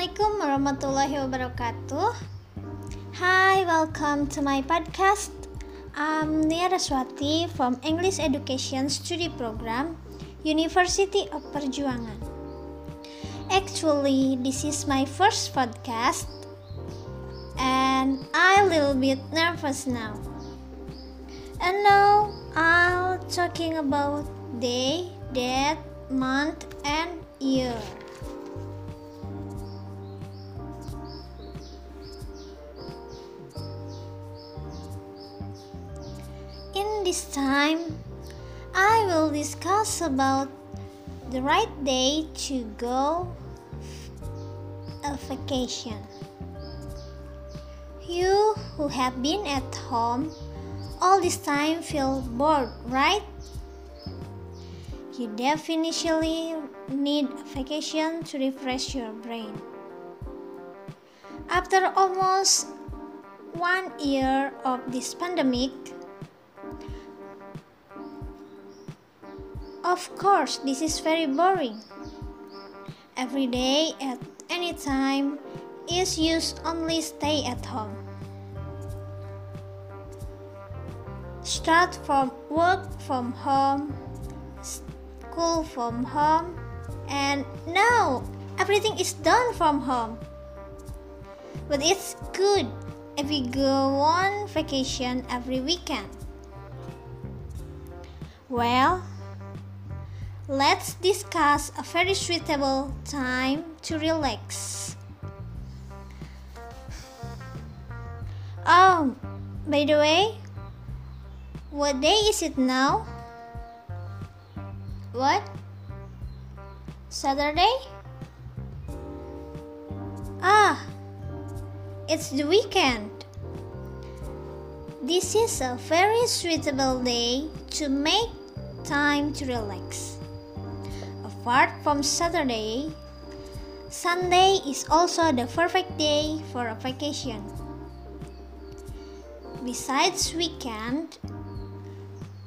Assalamualaikum warahmatullahi wabarakatuh. Hi, welcome to my podcast. I'm Nia Raswati from English Education Study Program, University of Perjuangan. Actually, this is my first podcast and I'm a little bit nervous now. And now I'll talking about day, date, month, and year. In this time, I will discuss about the right day to go a vacation. You who have been at home all this time feel bored, right? You definitely need a vacation to refresh your brain. After almost one year of this pandemic, of course, this is very boring. Every day at any time is used only stay at home. Start from work from home, school from home, and now everything is done from home. But it's good if we go on vacation every weekend. Well, let's discuss a very suitable time to relax. Oh, by the way, what day is it now? What? Saturday? Ah, it's the weekend. This is a very suitable day to make time to relax. Apart from Saturday, Sunday is also the perfect day for a vacation. Besides weekend,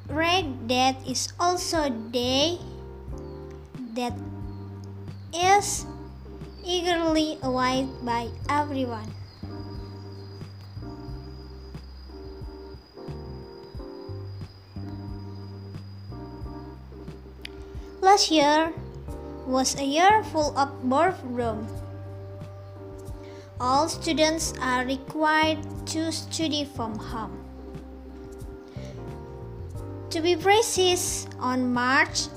red Dead is also a day that is eagerly awaited by everyone. Last year was a year full of boredom. All students are required to study from home. To be precise, on March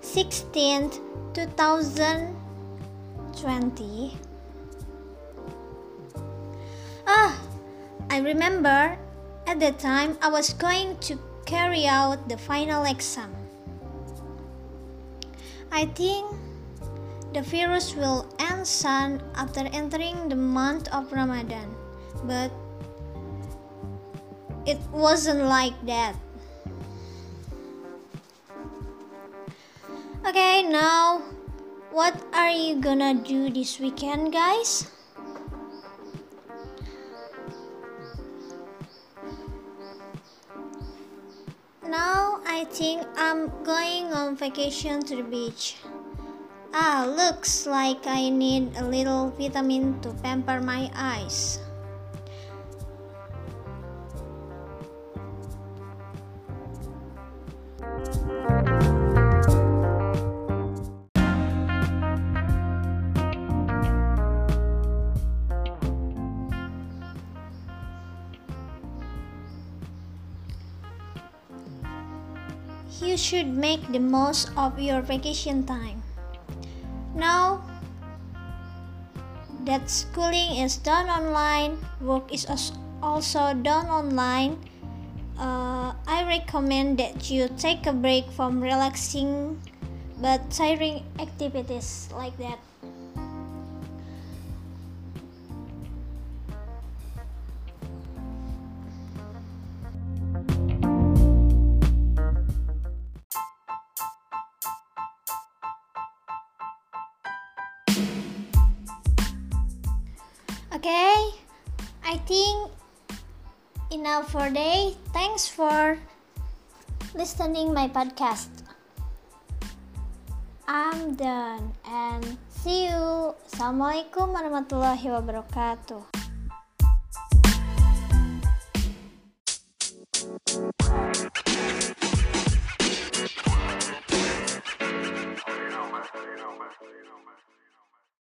16, 2020. Ah, I remember at the time I was going to carry out the final exam. I think the virus will end soon after entering the month of Ramadan, but it wasn't like that. Okay, now what are you gonna do this weekend, guys? Now I think I'm going on vacation to the beach. Ah, looks like I need a little vitamin to pamper my eyes. You should make the most of your vacation time. Now that schooling is done online, work is also done online, uh, I recommend that you take a break from relaxing but tiring activities like that. Okay, I think enough for day. Thanks for listening my podcast. I'm done and See you. Assalamualaikum warahmatullahi wabarakatuh.